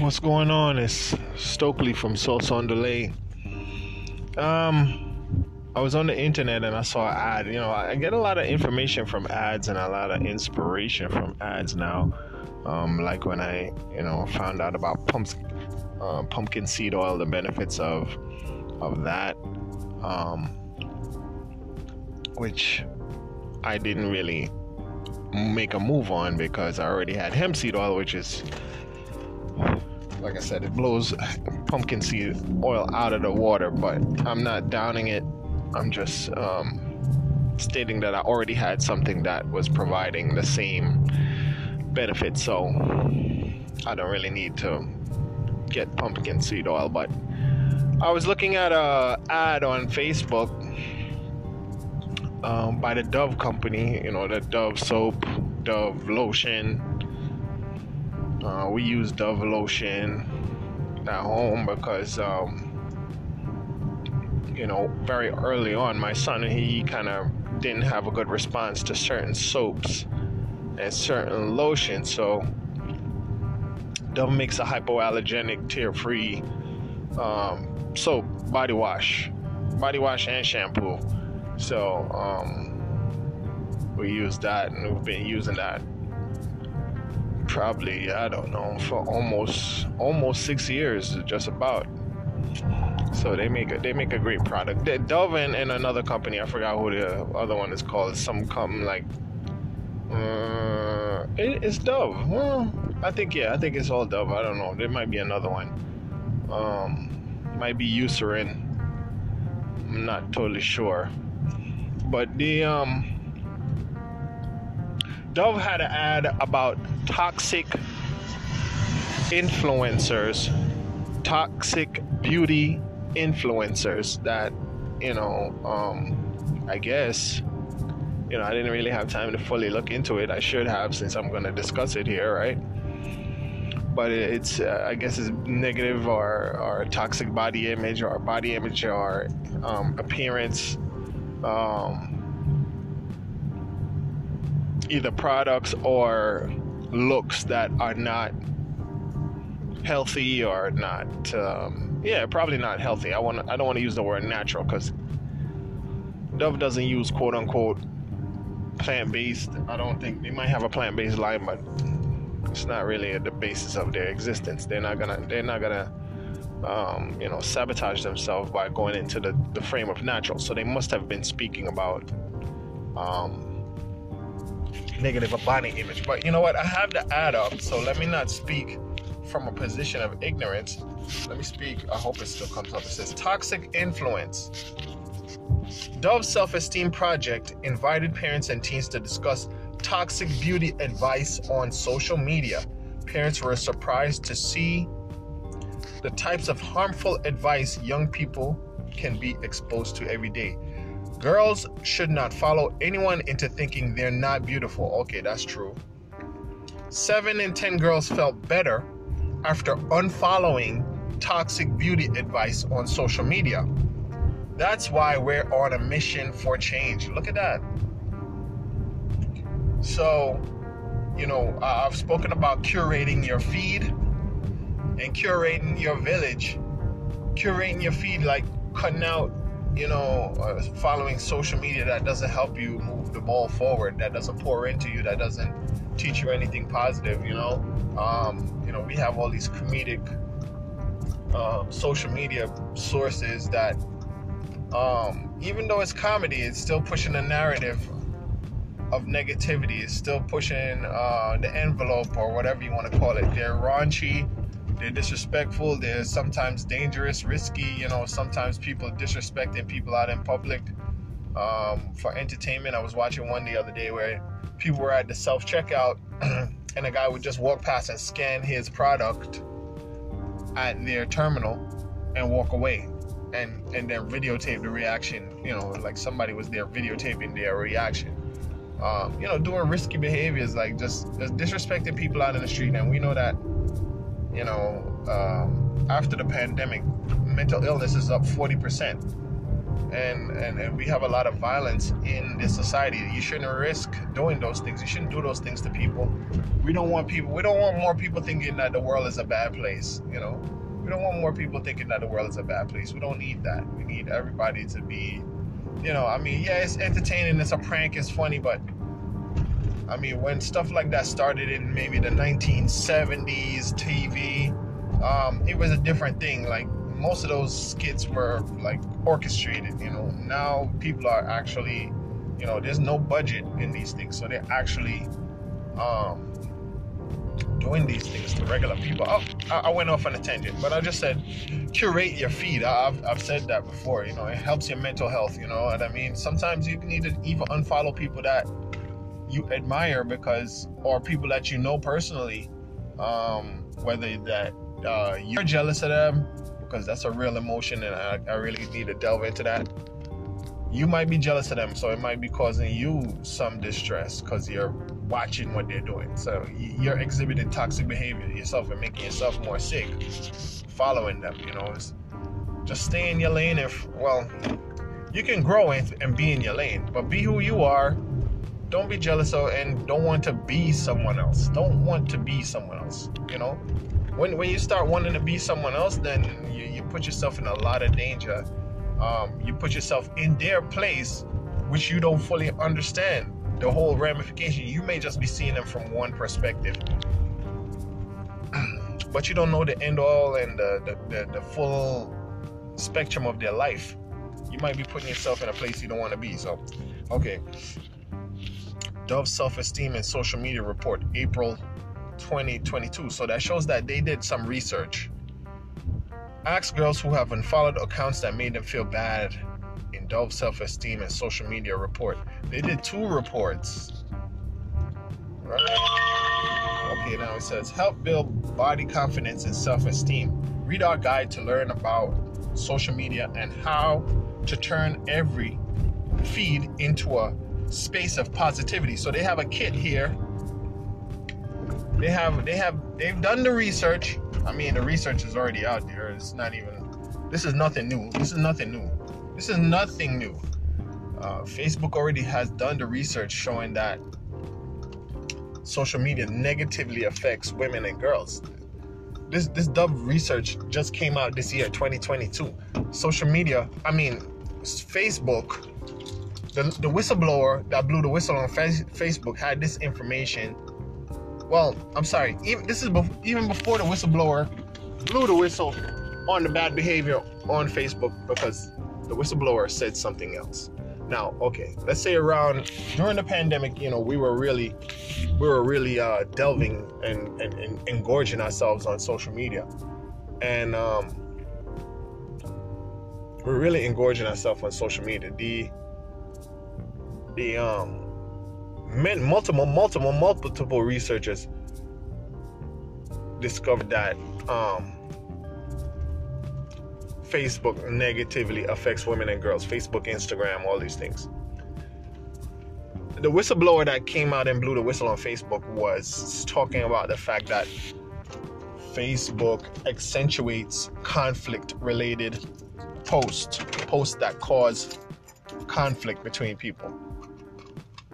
what's going on? It's Stokely from Sauce on Dulee. Um, I was on the internet and I saw an ad. You know, I get a lot of information from ads and a lot of inspiration from ads now. Um, like when I, you know, found out about pumps, uh, pumpkin seed oil, the benefits of of that, um, which I didn't really make a move on because I already had hemp seed oil, which is like I said, it blows pumpkin seed oil out of the water, but I'm not downing it. I'm just um, stating that I already had something that was providing the same benefit, so I don't really need to get pumpkin seed oil. But I was looking at a ad on Facebook um, by the Dove company, you know, the Dove soap, Dove lotion, uh, we use Dove lotion at home because, um, you know, very early on, my son he kind of didn't have a good response to certain soaps and certain lotions. So Dove makes a hypoallergenic, tear-free um, soap, body wash, body wash and shampoo. So um, we use that, and we've been using that probably I don't know for almost almost six years, just about. So they make a they make a great product. They, Dove and, and another company, I forgot who the other one is called. Some company like uh, it, it's Dove. Well, I think yeah, I think it's all Dove. I don't know. There might be another one. Um, might be Eucerin. I'm not totally sure. But the um Dove had an ad about toxic influencers, toxic beauty influencers that, you know, um, I guess, you know, I didn't really have time to fully look into it. I should have since I'm going to discuss it here, right? But it's, uh, I guess, it's negative or, or toxic body image or body image or um, appearance. Um, either products or looks that are not healthy or not um, yeah probably not healthy. I want i don't want to use the word natural because dove doesn't use quote unquote plant-based. I don't think they might have a plant-based line but it's not really the basis of their existence. They're not gonna they're not gonna um, you know sabotage themselves by going into the, the frame of natural. So they must have been speaking about um, negative a body image. But you know what? I have the ad up, so let me not speak from a position of ignorance. Let me speak. I hope it still comes up. It says toxic influence. Dove Self Esteem Project invited parents and teens to discuss toxic beauty advice on social media. Parents were surprised to see the types of harmful advice young people can be exposed to every day. Girls should not follow anyone into thinking they're not beautiful. Okay, that's true. Seven in 10 girls felt better after unfollowing toxic beauty advice on social media. That's why we're on a mission for change. Look at that. So, you know, I've spoken about curating your feed and curating your village. Curating your feed, like cutting out you know, uh, following social media that doesn't help you move the ball forward, that doesn't pour into you, that doesn't teach you anything positive, you know. Um, you know, we have all these comedic um, social media sources that, um, even though it's comedy, it's still pushing a narrative of negativity. It's still pushing uh, the envelope or whatever you want to call it. They're raunchy they're disrespectful. They're sometimes dangerous, risky. You know, sometimes people disrespecting people out in public um, for entertainment. I was watching one the other day where people were at the self checkout and a guy would just walk past and scan his product at their terminal and walk away and and then videotape the reaction you know like somebody was there videotaping their reaction um, you know doing risky behaviors like just, just disrespecting people out in the street and we know that you know, um, after the pandemic, mental illness is up 40%. and, and and we have a lot of violence in this society. You shouldn't risk doing those things. You shouldn't do those things to people. We don't want people. We don't want more people thinking that the world is a bad place. You know, we don't want more people thinking that the world is a bad place. We don't need that. We need everybody to be, you know. I mean, yeah, it's entertaining. It's a prank. It's funny, but I mean, when stuff like that started in maybe the 1970s TV, um, it was a different thing. Like most of those skits were like orchestrated. You know, now people are actually, you know, there's no budget in these things, so they're actually um, doing these things to regular people. Oh, I went off on a tangent, but I just said curate your feed. I've, I've said that before. You know, it helps your mental health. You know what I mean? Sometimes you need to even unfollow people that you admire because, or people that you know personally, um, whether that uh, you're jealous of them because that's a real emotion and I, I really need to delve into that. You might be jealous of them, so it might be causing you some distress because you're watching what they're doing. So you're exhibiting toxic behavior yourself and making yourself more sick following them. You know, it's just stay in your lane. If well, you can grow and, and be in your lane, but be who you are. Don't be jealous of and don't want to be someone else. Don't want to be someone else. You know, when when you start wanting to be someone else, then you, you put yourself in a lot of danger. Um, you put yourself in their place, which you don't fully understand the whole ramification. You may just be seeing them from one perspective, but you don't know the end all and the, the, the, the full spectrum of their life. You might be putting yourself in a place you don't want to be. So, okay. Dove self esteem and social media report, April 2022. So that shows that they did some research. Ask girls who have unfollowed accounts that made them feel bad in Dove self esteem and social media report. They did two reports. Right? Okay, now it says help build body confidence and self esteem. Read our guide to learn about social media and how to turn every feed into a space of positivity. So they have a kit here they have they have they've done the research. I mean, the research is already out there. It's not even. This is nothing new. This is nothing new. This is nothing new. Uh, Facebook already has done the research showing that social media negatively affects women and girls. This this Dove research just came out this year, 2022. Social media, I mean, Facebook, the, the whistleblower that blew the whistle on Facebook had this information well, I'm sorry. Even, this is even before the whistleblower blew the whistle on the bad behavior on Facebook because the whistleblower said something else. Now, okay, let's say around during the pandemic, you know, we were really, we were really uh, delving and, and, and engorging ourselves on social media, and um, we're really engorging ourselves on social media. The the um multiple, multiple, multiple researchers discovered that um, Facebook negatively affects women and girls. Facebook, Instagram, all these things. The whistleblower that came out and blew the whistle on Facebook was talking about the fact that Facebook accentuates conflict related posts, posts that cause conflict between people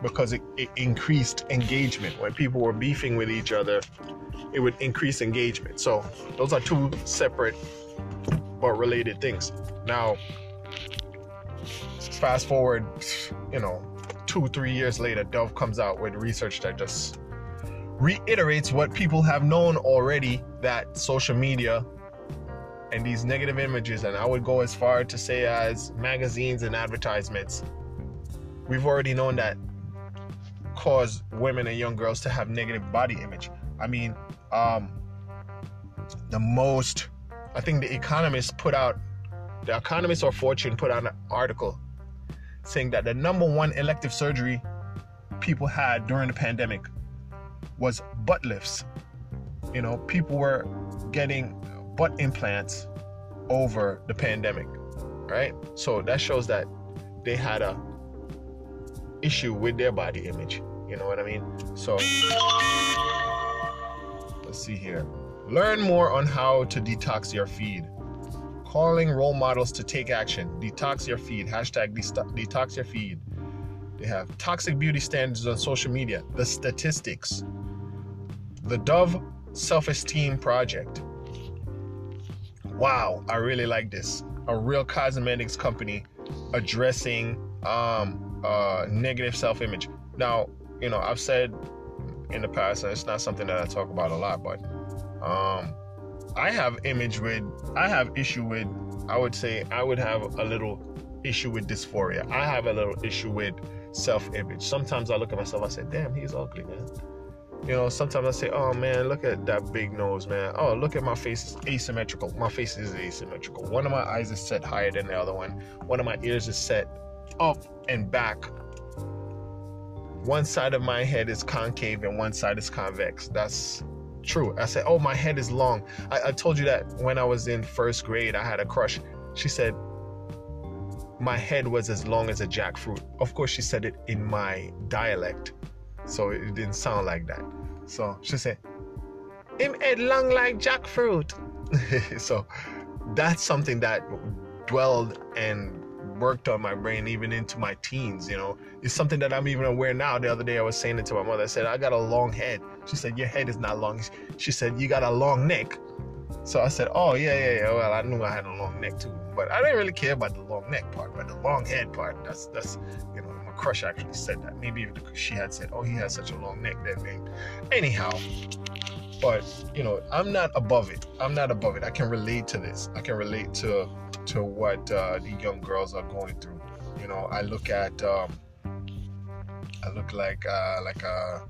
because it, it increased engagement. When people were beefing with each other, it would increase engagement. So those are two separate but related things. Now, fast forward, you know, two, three years later, Dove comes out with research that just reiterates what people have known already that social media and these negative images, and I would go as far to say as magazines and advertisements, we've already known that cause women and young girls to have negative body image. I mean, um, the most, I think the Economist put out, the Economist or Fortune put out an article saying that the number one elective surgery people had during the pandemic was butt lifts. You know, people were getting butt implants over the pandemic, right? So that shows that they had a issue with their body image. You know what I mean? So let's see here. Learn more on how to detox your feed. calling role models to take action. Detox your feed. Hashtag detox your feed. They have toxic beauty standards on social media. The statistics. The Dove Self Esteem Project. Wow, I really like this. A real cosmetics company addressing um, uh, negative self image. Now, you know, I've said in the past, and it's not something that I talk about a lot, but um, I have image with, I have issue with, I would say, I would have a little issue with dysphoria. I have a little issue with self image. Sometimes I look at myself, I say, damn, he's ugly, man. You know, sometimes I say, oh man, look at that big nose, man. Oh, look at my face is asymmetrical. My face is asymmetrical. One of my eyes is set higher than the other one. One of my ears is set up and back. One side of my head is concave and one side is convex. That's true. I said, oh, my head is long. I, I told you that when I was in first grade, I had a crush. She said, my head was as long as a jackfruit. Of course, she said it in my dialect, so it didn't sound like that. So she said, "Him head long like jackfruit." so that's something that dwelled and worked on my brain even into my teens. You know, it's something that I'm even aware now. The other day, I was saying it to my mother. I said, "I got a long head." She said, "Your head is not long." She said, "You got a long neck." So I said, "Oh yeah, yeah, yeah." Well, I knew I had a long neck too but I didn't really care about the long neck part, but the long head part, that's that's you know, my crush actually said that. Maybe if she had said, "Oh, he has such a long neck," that maybe. Anyhow, but you know, I'm not above it. I'm not above it. I can relate to this. I can relate to to what uh, the young girls are going through. You know, I look at um, I look like uh, like a,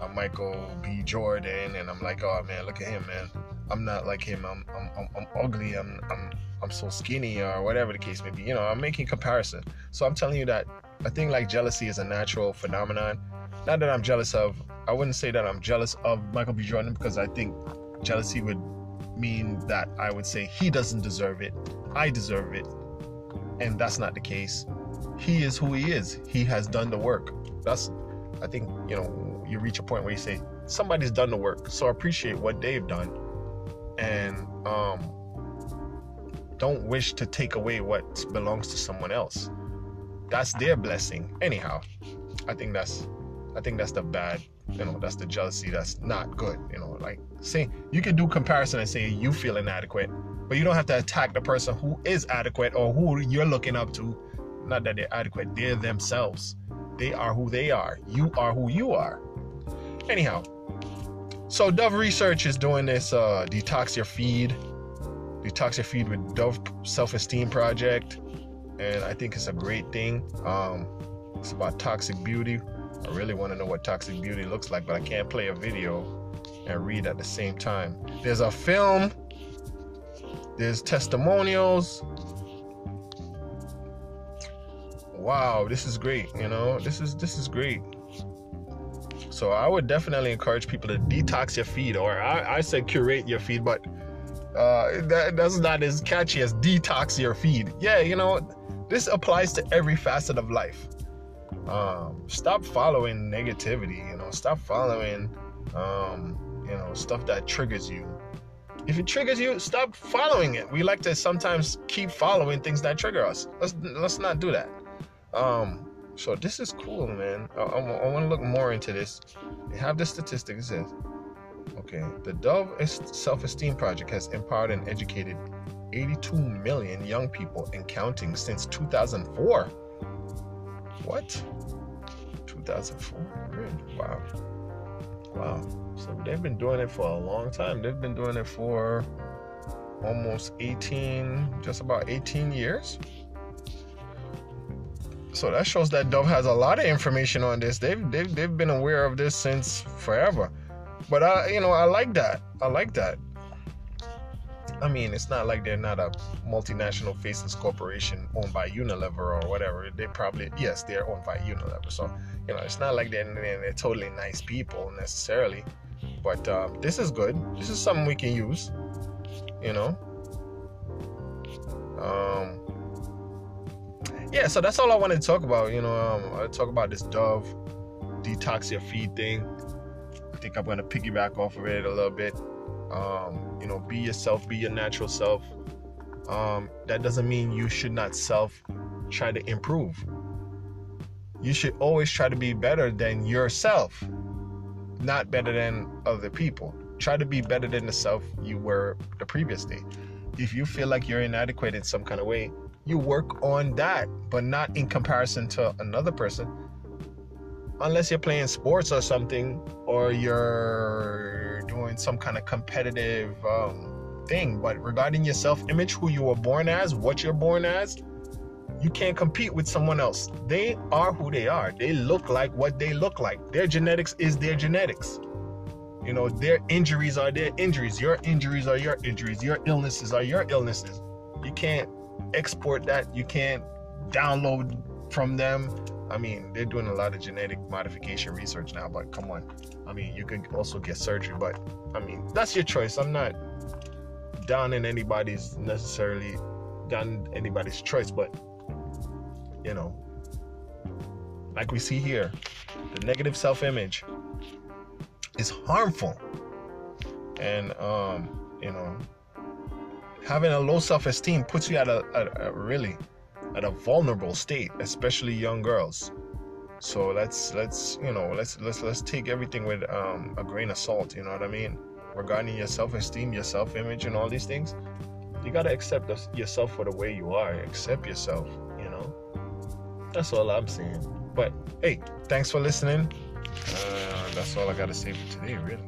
a Michael B. Jordan, and I'm like, oh man, look at him, man. I'm not like him. I'm I'm, I'm, I'm ugly. I'm I'm I'm so skinny or whatever the case may be. You know, I'm making comparison. So I'm telling you that a thing like jealousy is a natural phenomenon. Not that I'm jealous of. I wouldn't say that I'm jealous of Michael B. Jordan because I think jealousy would mean that I would say he doesn't deserve it. I deserve it. And that's not the case. He is who he is. He has done the work. That's I think, you know, you reach a point where you say, somebody's done the work. So appreciate what they've done. And um don't wish to take away what belongs to someone else. That's their blessing. Anyhow, I think that's I think that's the bad, you know, that's the jealousy that's not good. You know, like say you can do comparison and say you feel inadequate, but you don't have to attack the person who is adequate or who you're looking up to. Not that they're adequate, they're themselves. They are who they are. You are who you are. Anyhow, so Dove Research is doing this uh, detox your feed detox your feed with Dove Self Esteem Project, and I think it's a great thing. Um, it's about toxic beauty. I really want to know what toxic beauty looks like, but I can't play a video and read at the same time. There's a film. There's testimonials. Wow, this is great. You know, this is this is great. So I would definitely encourage people to detox your feed, or I, I said curate your feed, but uh, that, that's not as catchy as detox your feed. Yeah, you know, this applies to every facet of life. Um, stop following negativity. You know, stop following, um, you know, stuff that triggers you. If it triggers you, stop following it. We like to sometimes keep following things that trigger us. Let's let's not do that. Um, so this is cool, man. I, I, I want to look more into this. They have the statistics. Okay, the Dove Self Esteem Project has empowered and educated 82 million young people and counting since 2004. What? 2004? Wow. Wow. So they've been doing it for a long time. They've been doing it for almost 18, just about 18 years. So that shows that Dove has a lot of information on this. They've, they've, they've been aware of this since forever. But I, you know, I like that. I like that. I mean, it's not like they're not a multinational faceless corporation owned by Unilever or whatever. They probably, yes, they're owned by Unilever. So, you know, it's not like they're, they're totally nice people necessarily. But uh, this is good. This is something we can use, you know. Um, yeah, so that's all I wanted to talk about. You know, um, I talk about this Dove detox your feed thing. I think I'm gonna piggyback off of it a little bit. Um, you know, be yourself, be your natural self. um, that doesn't mean you should not self try to improve. You should always try to be better than yourself, not better than other people. Try to be better than the self you were the previous day. If you feel like you're inadequate in some kind of way, you work on that, but not in comparison to another person. Unless you're playing sports or something, or you're doing some kind of competitive um, thing. But regarding your self image, who you were born as, what you're born as, you can't compete with someone else. They are who they are. They look like what they look like. Their genetics is their genetics. You know, their injuries are their injuries. Your injuries are your injuries. Your illnesses are your illnesses. You can't export that. You can't download from them. I mean, they're doing a lot of genetic modification research now, but come on. I mean, you could also get surgery, but I mean, that's your choice. I'm not down in anybody's necessarily down anybody's choice, but you know, like we see here, the negative self image is harmful. And, um, you know, having a low self esteem puts you at a, a, a really at a vulnerable state, especially young girls. So let's let's you know let's let's let's take everything with um, a grain of salt. You know what I mean? Regarding your self-esteem, your self-image, and all these things, you gotta accept yourself for the way you are. Accept yourself. You know, that's all I'm saying. But hey, thanks for listening. Uh, that's all I got to say for today, really.